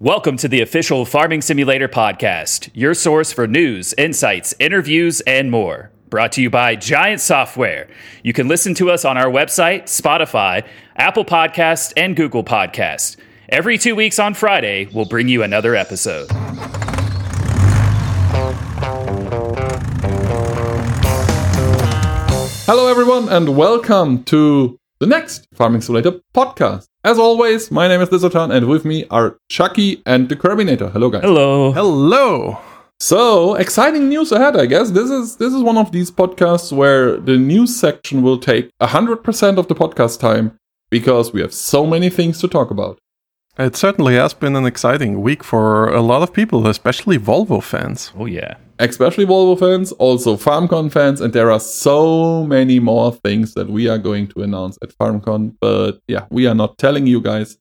Welcome to the official Farming Simulator podcast, your source for news, insights, interviews, and more. Brought to you by Giant Software. You can listen to us on our website, Spotify, Apple Podcast, and Google Podcast. Every two weeks on Friday, we'll bring you another episode. Hello, everyone, and welcome to the next Farming Simulator podcast. As always, my name is Lizartan, and with me are Chucky and the Kerbinator. Hello, guys. Hello. Hello. So exciting news ahead, I guess. This is this is one of these podcasts where the news section will take hundred percent of the podcast time because we have so many things to talk about. It certainly has been an exciting week for a lot of people, especially Volvo fans. Oh, yeah. Especially Volvo fans, also FarmCon fans, and there are so many more things that we are going to announce at FarmCon. But yeah, we are not telling you guys.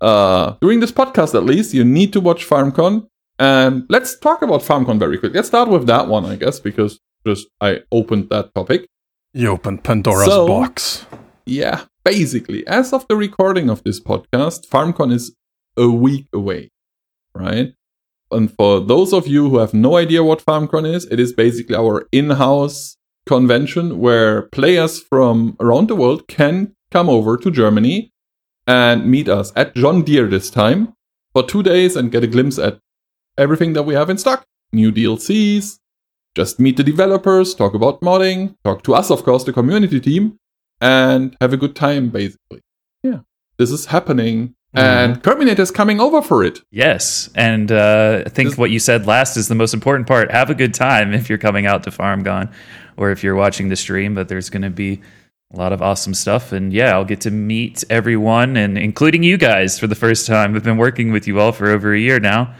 Uh, during this podcast, at least, you need to watch FarmCon. And let's talk about FarmCon very quick. Let's start with that one, I guess, because just I opened that topic. You opened Pandora's So- box. Yeah, basically, as of the recording of this podcast, FarmCon is a week away, right? And for those of you who have no idea what FarmCon is, it is basically our in house convention where players from around the world can come over to Germany and meet us at John Deere this time for two days and get a glimpse at everything that we have in stock. New DLCs, just meet the developers, talk about modding, talk to us, of course, the community team, and have a good time, basically. Yeah, this is happening. And Terminator is coming over for it. Yes. And uh, I think This- what you said last is the most important part. Have a good time if you're coming out to FarmCon, or if you're watching the stream, but there's going to be a lot of awesome stuff. And yeah, I'll get to meet everyone and including you guys for the first time. I've been working with you all for over a year now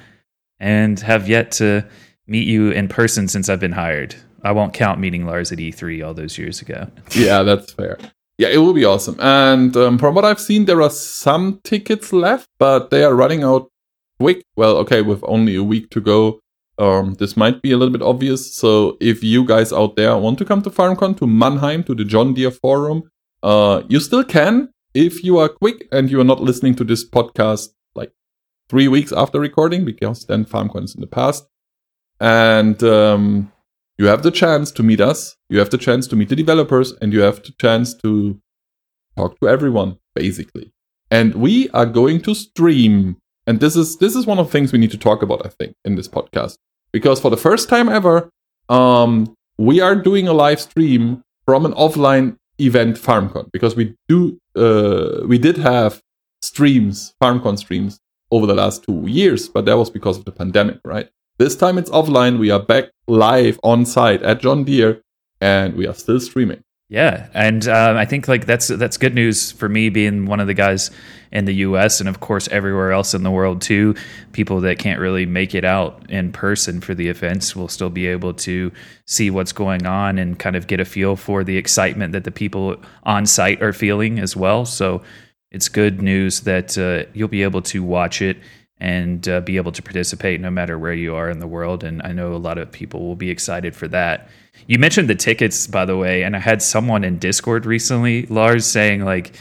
and have yet to meet you in person since I've been hired. I won't count meeting Lars at E3 all those years ago. Yeah, that's fair. Yeah, it will be awesome. And um, from what I've seen, there are some tickets left, but they are running out quick. Well, okay, with only a week to go, um, this might be a little bit obvious. So if you guys out there want to come to FarmCon to Mannheim to the John Deere Forum, uh, you still can if you are quick and you are not listening to this podcast like three weeks after recording, because then FarmCon is in the past. And um, you have the chance to meet us, you have the chance to meet the developers, and you have the chance to talk to everyone, basically. And we are going to stream. And this is this is one of the things we need to talk about, I think, in this podcast. Because for the first time ever, um, we are doing a live stream from an offline event FarmCon. Because we do uh, we did have streams, FarmCon streams, over the last two years, but that was because of the pandemic, right? This time it's offline. We are back live on site at John Deere, and we are still streaming. Yeah, and um, I think like that's that's good news for me being one of the guys in the U.S. and of course everywhere else in the world too. People that can't really make it out in person for the events will still be able to see what's going on and kind of get a feel for the excitement that the people on site are feeling as well. So it's good news that uh, you'll be able to watch it and uh, be able to participate no matter where you are in the world. And I know a lot of people will be excited for that. You mentioned the tickets, by the way, and I had someone in Discord recently, Lars, saying like,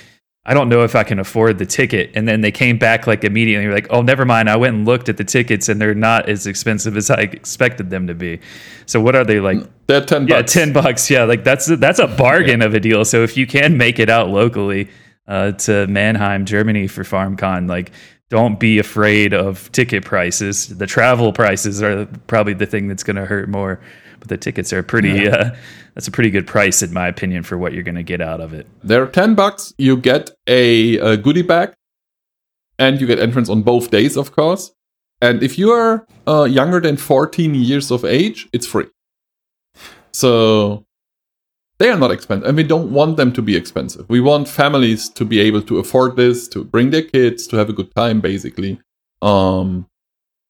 I don't know if I can afford the ticket. And then they came back like immediately, like, oh, never mind. I went and looked at the tickets and they're not as expensive as I expected them to be. So what are they like? They're ten Yeah, bucks. ten bucks. Yeah, like that's that's a bargain of a deal. So if you can make it out locally uh, to Mannheim, Germany for FarmCon, like don't be afraid of ticket prices. The travel prices are probably the thing that's going to hurt more, but the tickets are pretty. Uh, that's a pretty good price, in my opinion, for what you're going to get out of it. They're ten bucks. You get a, a goodie bag, and you get entrance on both days, of course. And if you are uh, younger than fourteen years of age, it's free. So they are not expensive, and we don't want them to be expensive. We want families to be able to afford this, to bring their kids, to have a good time, basically. Um,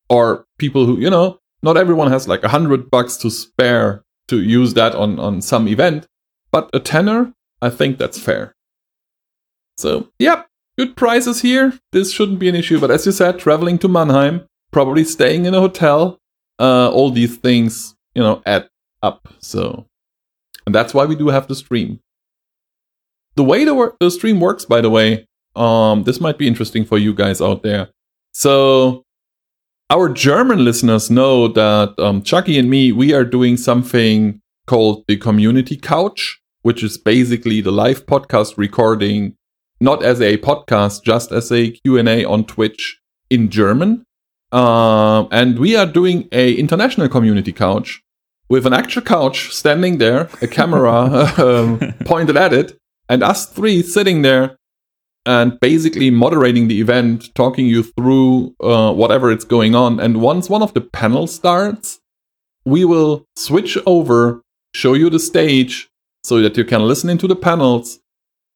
or people who you know, not everyone has like a hundred bucks to spare to use that on on some event, but a tenner, I think that's fair. So, yep, good prices here. This shouldn't be an issue. But as you said, traveling to Mannheim, probably staying in a hotel, uh, all these things, you know, add up. So, and that's why we do have the stream. The way the, wor- the stream works, by the way, um, this might be interesting for you guys out there. So our German listeners know that um, Chucky and me, we are doing something called the Community Couch, which is basically the live podcast recording, not as a podcast, just as a Q&A on Twitch in German. Um, and we are doing a international Community Couch with an actual couch standing there, a camera um, pointed at it, and us three sitting there and basically moderating the event, talking you through uh, whatever it's going on. And once one of the panels starts, we will switch over, show you the stage so that you can listen into the panels.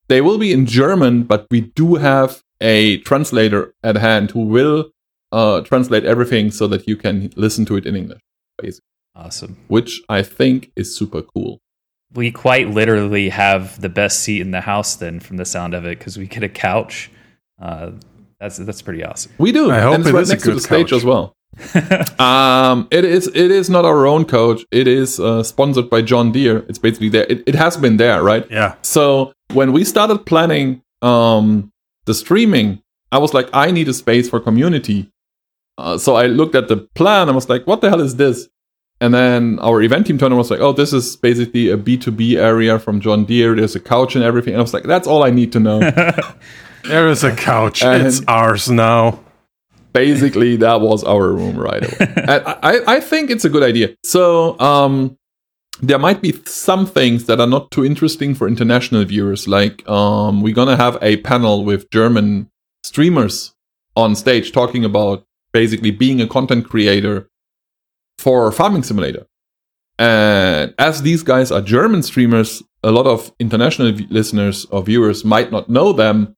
They will be in German, but we do have a translator at hand who will uh, translate everything so that you can listen to it in English, basically. Awesome. Which I think is super cool. We quite literally have the best seat in the house then from the sound of it because we get a couch. Uh, that's that's pretty awesome. We do. I hope and it's it right is a next to good the stage couch. as well. um, it is it is not our own coach. It is uh, sponsored by John Deere. It's basically there. It, it has been there, right? Yeah. So when we started planning um, the streaming, I was like, I need a space for community. Uh, so I looked at the plan. I was like, what the hell is this? And then our event team turned and was like, oh, this is basically a B2B area from John Deere. There's a couch and everything. And I was like, that's all I need to know. There is a couch. And- it's ours now. basically that was our room right away. and I, I think it's a good idea. So um, there might be some things that are not too interesting for international viewers. Like um, we're gonna have a panel with German streamers on stage talking about basically being a content creator for Farming Simulator. And as these guys are German streamers, a lot of international v- listeners or viewers might not know them.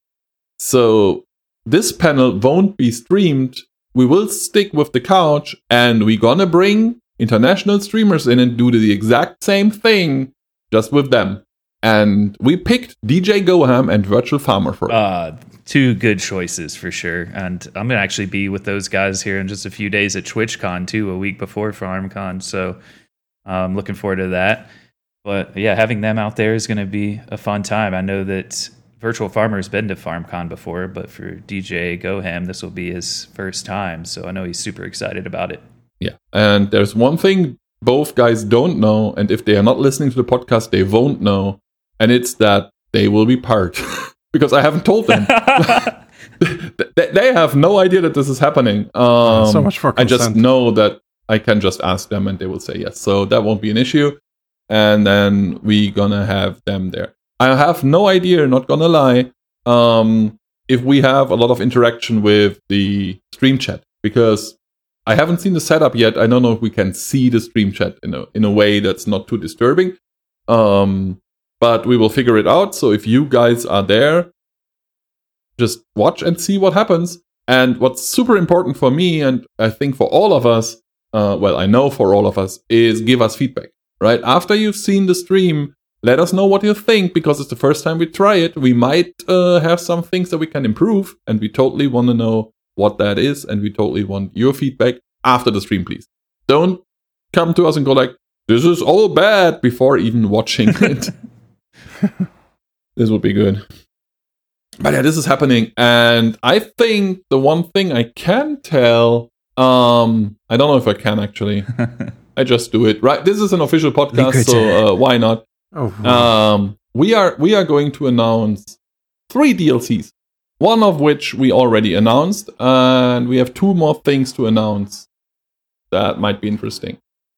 So this panel won't be streamed. We will stick with the couch and we're gonna bring international streamers in and do the exact same thing just with them. And we picked DJ Goham and Virtual Farmer for it. Uh, two good choices for sure. And I'm gonna actually be with those guys here in just a few days at TwitchCon too, a week before FarmCon. So I'm looking forward to that. But yeah, having them out there is gonna be a fun time. I know that Virtual Farmer's been to FarmCon before, but for DJ Goham, this will be his first time. So I know he's super excited about it. Yeah. And there's one thing both guys don't know, and if they are not listening to the podcast, they won't know, and it's that they will be part. because I haven't told them. they, have no idea that this is happening. Um, so much for consent. I just know that I can just ask them and they will say yes. So that won't be an issue. And then we gonna have them there. I have no idea, not gonna lie, um, if we have a lot of interaction with the stream chat because I haven't seen the setup yet. I don't know if we can see the stream chat in a in a way that's not too disturbing. Um, but we will figure it out. So if you guys are there, just watch and see what happens. And what's super important for me, and I think for all of us, uh, well, I know for all of us, is give us feedback. Right after you've seen the stream, let us know what you think because it's the first time we try it. We might uh, have some things that we can improve, and we totally want to know what that is, and we totally want your feedback after the stream, please. Don't come to us and go like, "This is all bad" before even watching it. This would be good. But yeah, this is happening, and I think the one thing I can tell, um, I don't know if I can actually. I just do it right. This is an official podcast, so uh, why not? Oh, Um, we are we are going to announce three DLCs. One of which we already announced, and we have two more things to announce that might be interesting.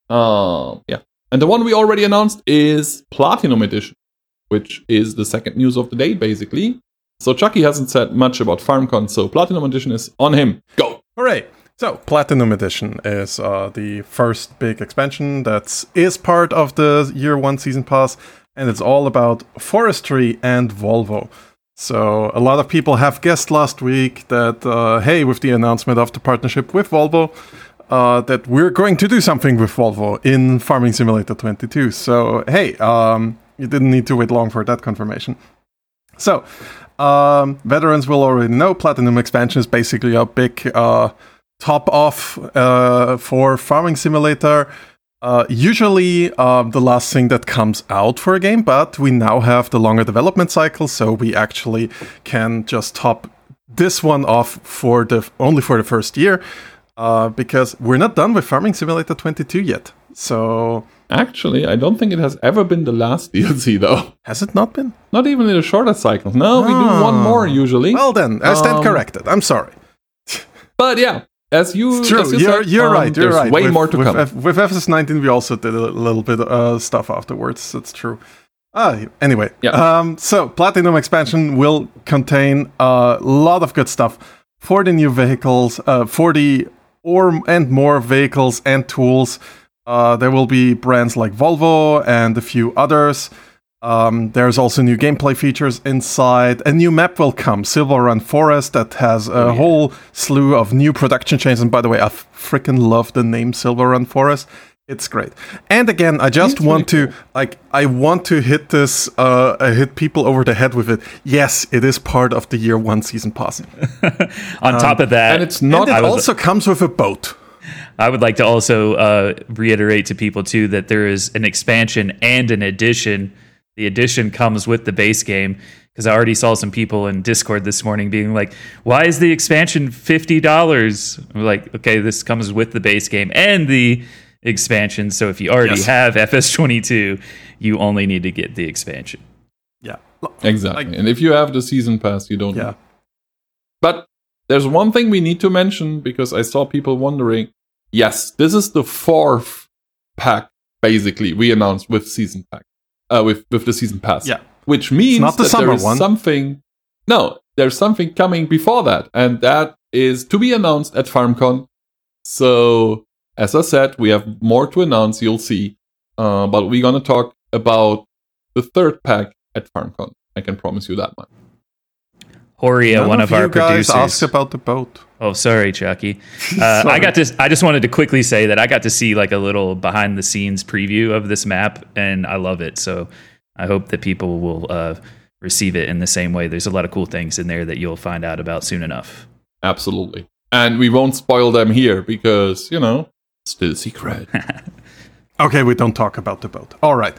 Um, yeah, and the one we already announced is Platinum Edition, which is the second news of the day, basically. So Chucky hasn't said much about FarmCon, so Platinum Edition is on him. Go. Hooray! So, Platinum Edition is uh, the first big expansion that is part of the Year 1 Season Pass, and it's all about forestry and Volvo. So, a lot of people have guessed last week that, uh, hey, with the announcement of the partnership with Volvo, uh, that we're going to do something with Volvo in Farming Simulator 22. So, hey, um, you didn't need to wait long for that confirmation. So, um, veterans will already know Platinum Expansion is basically a big uh, top off uh, for Farming Simulator. Uh, usually um, the last thing that comes out for a game, but we now have the longer development cycle, so we actually can just top this one off for the only for the first year. uh, because we're not done with Farming Simulator 22 yet. So Actually, I don't think it has ever been the last DLC though. has it not been? Not even in the shorter cycles. No, we do one Ah. more usually. Well, then I stand Um, corrected. I'm sorry. but yeah, as you, It's true. as you You're, said, you're um, right. You're there's right. Way with, more to with, come. F- with FS19, we also did a little bit uh, stuff afterwards. That's true. Ah, anyway. Yeah. Um, so Platinum expansion will contain a lot of good stuff for the new vehicles, uh, for the or and more vehicles and tools. Uh, there will be brands like Volvo and a few others. Um, there's also new gameplay features inside. A new map will come, Silver Run Forest, that has a whole slew of new production chains. And by the way, I freaking love the name Silver Run Forest. It's great. And again, I just It's want really to like I want to hit this uh uh, hit people over the head with it. Yes, it is part of the year one season pass. On top of that, and it's not and it I was- also comes with a boat. I would like to also uh, reiterate to people too that there is an expansion and an addition. The addition comes with the base game because I already saw some people in Discord this morning being like, "Why is the expansion fifty dollars?" Like, okay, this comes with the base game and the expansion. So if you already Yes. have FS22, you only need to get the expansion. Yeah. exactly. like- and if you have the season pass, you don't. Yeah. But there's one thing we need to mention because I saw people wondering. Yes, this is the fourth pack basically we announced with season pack, uh, with with the season pass. Yeah. which means not the that summer there is one. something. No, there's something coming before that, and that is to be announced at FarmCon. So, as I said, we have more to announce. You'll see, uh, but we're gonna talk about the third pack at FarmCon. I can promise you that much. Horia, None one of, you our guys producers. asked about the boat. Oh, sorry, Chucky. Uh, I got to. I just wanted to quickly say that I got to see like a little behind the scenes preview of this map, and I love it. So I hope that people will uh, receive it in the same way. There's a lot of cool things in there that you'll find out about soon enough. Absolutely. And we won't spoil them here because, you know, it's still a secret. Okay, we don't talk about the boat. All right.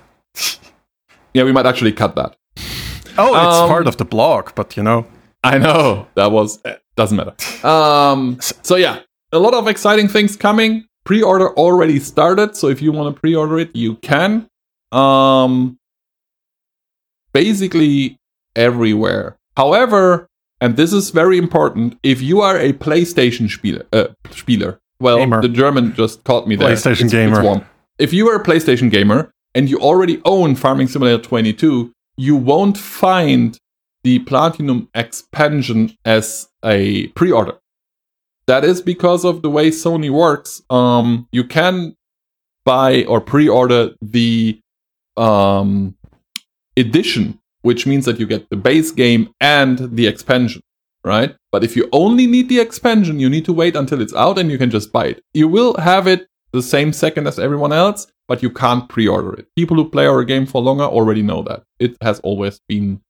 yeah, we might actually cut that. Oh, it's Um, part of the blog, but you know. I know. That was doesn't matter. Um so yeah, a lot of exciting things coming. Pre-order already started, so if you want to pre-order it, you can. Um basically everywhere. However, and this is very important, if you are a PlayStation Spieler, uh, Spieler well, Gamer. the German just caught me there. PlayStation It's- it's gamer. warm. If you are a PlayStation gamer and you already own Farming Simulator 22, you won't find the Platinum expansion as a pre-order. That is because of the way Sony works. Um, you can buy or pre-order the um, edition, which means that you get the base game and the expansion, right? But if you only need the expansion, you need to wait until it's out and you can just buy it. You will have it the same second as everyone else, but you can't pre-order it. People who play our game for longer already know that. It has always been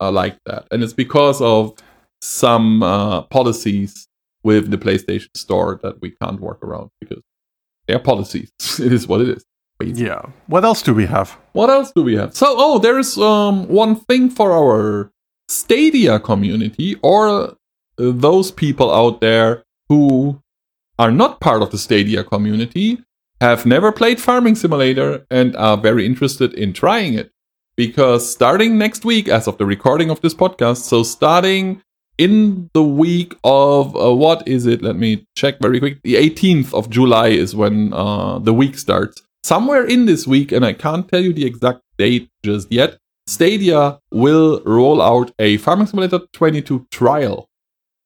uh, like that. And it's because of some uh, policies with the PlayStation Store that we can't work around because they're policies. it is what it is. Yeah. What else do we have? What else do we have? So, oh, there's um one thing for our Stadia community or uh, those people out there who are not part of the Stadia community, have never played Farming Simulator and are very interested in trying it. Because starting next week, as of the recording of this podcast, so starting in the week of uh, what is it? Let me check very quick. The 18th of July is when uh, the week starts. Somewhere in this week, and I can't tell you the exact date just yet, Stadia will roll out a Farming Simulator 22 trial.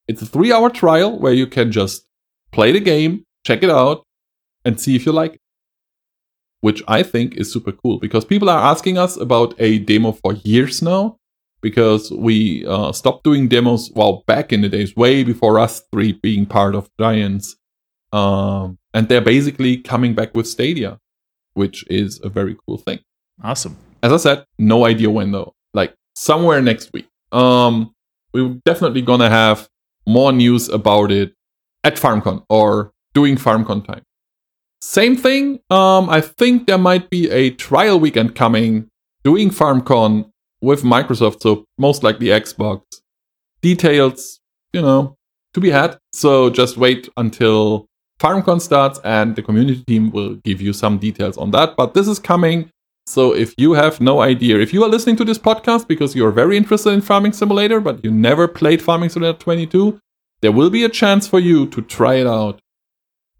It's a three hour trial where you can just play the game, check it out, and see if you like it. Which I think is super cool because people are asking us about a demo for years now because we uh, stopped doing demos well back in the days, way before us three being part of Giants. Um, and they're basically coming back with Stadia, which is a very cool thing. Awesome. As I said, no idea when though. Like somewhere next week. Um, we're definitely gonna have more news about it at FarmCon or doing FarmCon time. Same thing. Um, I think there might be a trial weekend coming doing FarmCon with Microsoft, so most likely Xbox. Details, you know, to be had. So just wait until FarmCon starts, and the community team will give you some details on that. But this is coming. So if you have no idea, if you are listening to this podcast because you are very interested in Farming Simulator, but you never played Farming Simulator 22, there will be a chance for you to try it out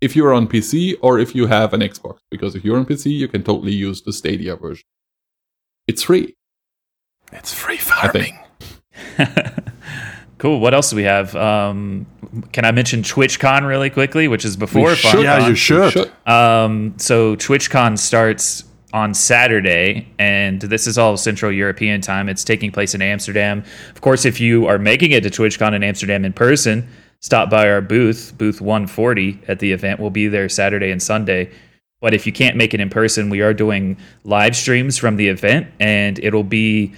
if you're on PC or if you have an Xbox. Because if you're on PC, you can totally use the Stadia version. It's free. It's free farming. cool. What else do we have? Um, can I mention TwitchCon really quickly, which is before We should. Yeah, you should. Um, so TwitchCon starts on Saturday, and this is all Central European time. It's taking place in Amsterdam. Of course, if you are making it to TwitchCon in Amsterdam in person, stop by our booth, booth 140 at the event. We'll be there Saturday and Sunday. But if you can't make it in person, we are doing live streams from the event, and it'll be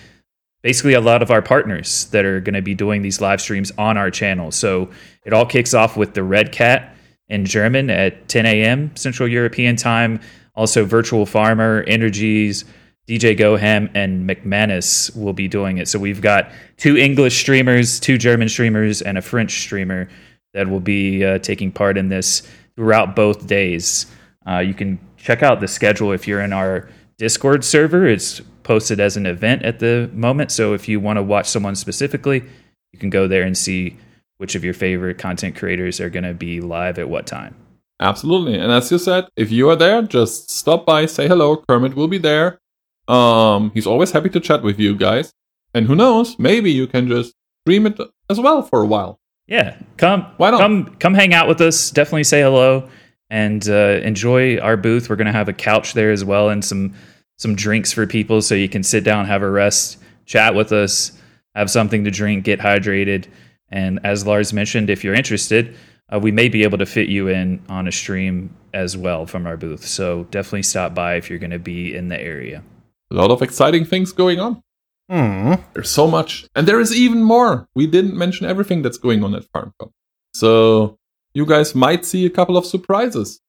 basically a lot of our partners that are going to be doing these live streams on our channel. So it all kicks off with the Red Cat in German at 10 a.m. Central European time. Also, Virtual Farmer, Energies, DJ Goham, and McManus will be doing it. So we've got two English streamers, two German streamers, and a French streamer that will be uh, taking part in this throughout both days. Uh, you can check out the schedule if you're in our Discord server. It's posted as an event at the moment. So if you want to watch someone specifically, you can go there and see which of your favorite content creators are going to be live at what time. Absolutely. And as you said, if you are there, just stop by, say hello. Kermit will be there. Um, he's always happy to chat with you guys. And who knows, maybe you can just stream it as well for a while. Yeah, come. Why not? Come, come hang out with us. Definitely say hello and uh, enjoy our booth. We're gonna have a couch there as well and some some drinks for people, so you can sit down, have a rest, chat with us, have something to drink, get hydrated. And as Lars mentioned, if you're interested, uh, we may be able to fit you in on a stream as well from our booth. So definitely stop by if you're going to be in the area. A lot of exciting things going on. Hmm. There's so much. And there is even more. We didn't mention everything that's going on at FarmCon. So you guys might see a couple of surprises,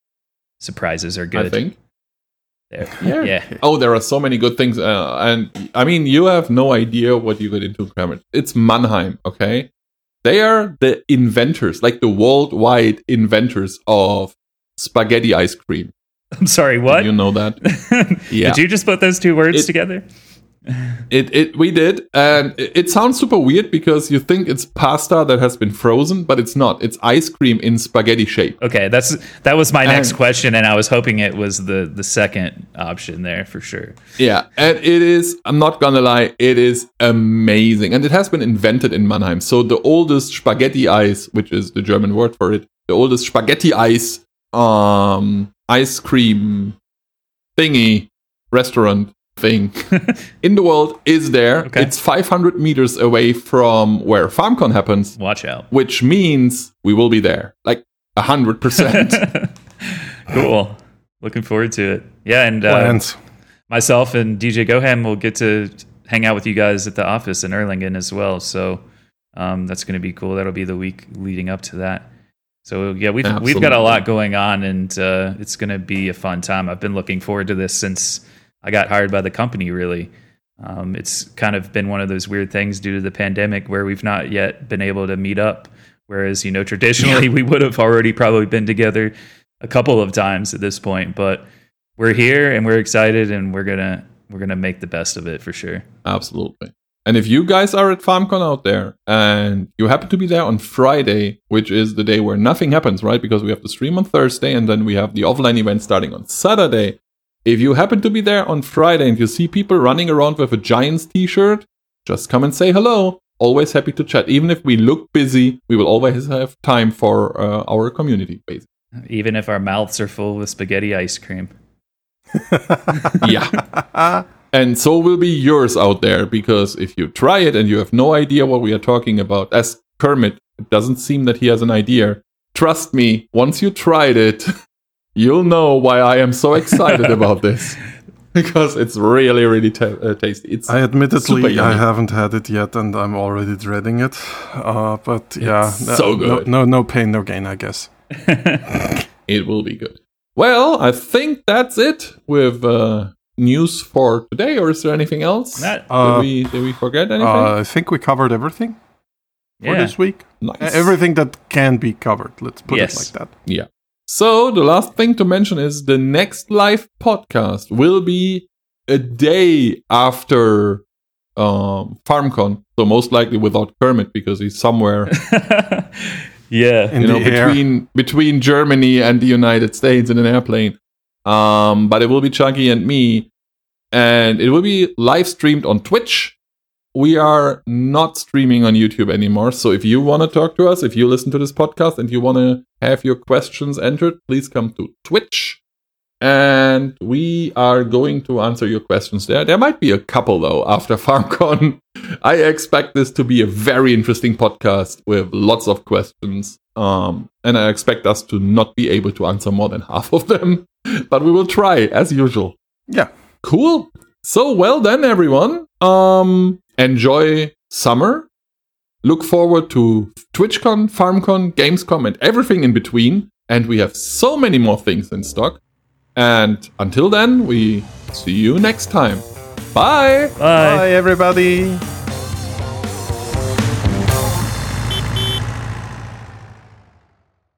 Surprises are good. I think. There. Yeah. yeah. Oh, there are so many good things. Uh, and I mean, you have no idea what you get into, Kermit. It's Mannheim, okay? They are the inventors, like the worldwide inventors of spaghetti ice cream. I'm sorry. What? You know that? Yeah. Did you just put those two words It- together? It it we did, and it, it sounds super weird because you think it's pasta that has been frozen, but it's not. It's ice cream in spaghetti shape. Okay, that's that was my next question, and I was hoping it was the the second option there for sure. Yeah, and it is. I'm not gonna lie, it is amazing, and it has been invented in Mannheim. So the oldest spaghetti ice, which is the German word for it, the oldest spaghetti ice, um, ice cream thingy restaurant thing in the world is there. Okay. It's 500 meters away from where FarmCon happens, Watch out. which means we will be there, like hundred percent. cool. Looking forward to it. Yeah, and uh, Plans. myself and DJ Goham will get to hang out with you guys at the office in Erlangen as well. So um, that's going to be cool. That'll be the week leading up to that. So yeah, we've we've got a lot going on, and uh, it's going to be a fun time. I've been looking forward to this since I got hired by the company. Really, um, it's kind of been one of those weird things due to the pandemic where we've not yet been able to meet up. Whereas you know traditionally we would have already probably been together a couple of times at this point, but we're here and we're excited and we're gonna we're gonna make the best of it for sure. Absolutely. And if you guys are at FarmCon out there and you happen to be there on Friday, which is the day where nothing happens, right? Because we have the stream on Thursday and then we have the offline event starting on Saturday. If you happen to be there on Friday and you see people running around with a Giants t shirt, just come and say hello. Always happy to chat. Even if we look busy, we will always have time for uh, our community, basically. Even if our mouths are full with spaghetti ice cream. yeah. And so will be yours out there because if you try it and you have no idea what we are talking about, as Kermit, it doesn't seem that he has an idea. Trust me, once you tried it, you'll know why I am so excited about this. Because it's really, really ta- uh, tasty. It's I Super admittedly I haven't had it yet, and I'm already dreading it. Uh, but yeah, It's so no- good. No, no, pain, no gain, I guess. it will be good. Well, I think that's it with uh, news for today. Or is there anything else? That- Uh, did, we, did we forget anything? Uh, I think we covered everything for yeah. this week. nice. Uh, Everything that can be covered. Let's put Yes. it like that. Yeah. So the last thing to mention is the next live podcast will be a day after um, FarmCon. So most likely without Kermit because he's somewhere, yeah. In you know, the air. between between Germany and the United States in an airplane. Um, but it will be Chucky and me, and it will be live streamed on Twitch. We are not streaming on YouTube anymore. So if you want to talk to us, if you listen to this podcast and you want to have your questions entered, please come to Twitch. And we are going to answer your questions there. There might be a couple though after FarmCon. I expect this to be a very interesting podcast with lots of questions. Um, and I expect us to not be able to answer more than half of them, but we will try as usual. Yeah. Cool. So well then, everyone. Um, enjoy summer. Look forward to TwitchCon, FarmCon, Gamescom, and everything in between. And we have so many more things in stock. And until then, we see you next time. Bye. Bye. Bye, everybody.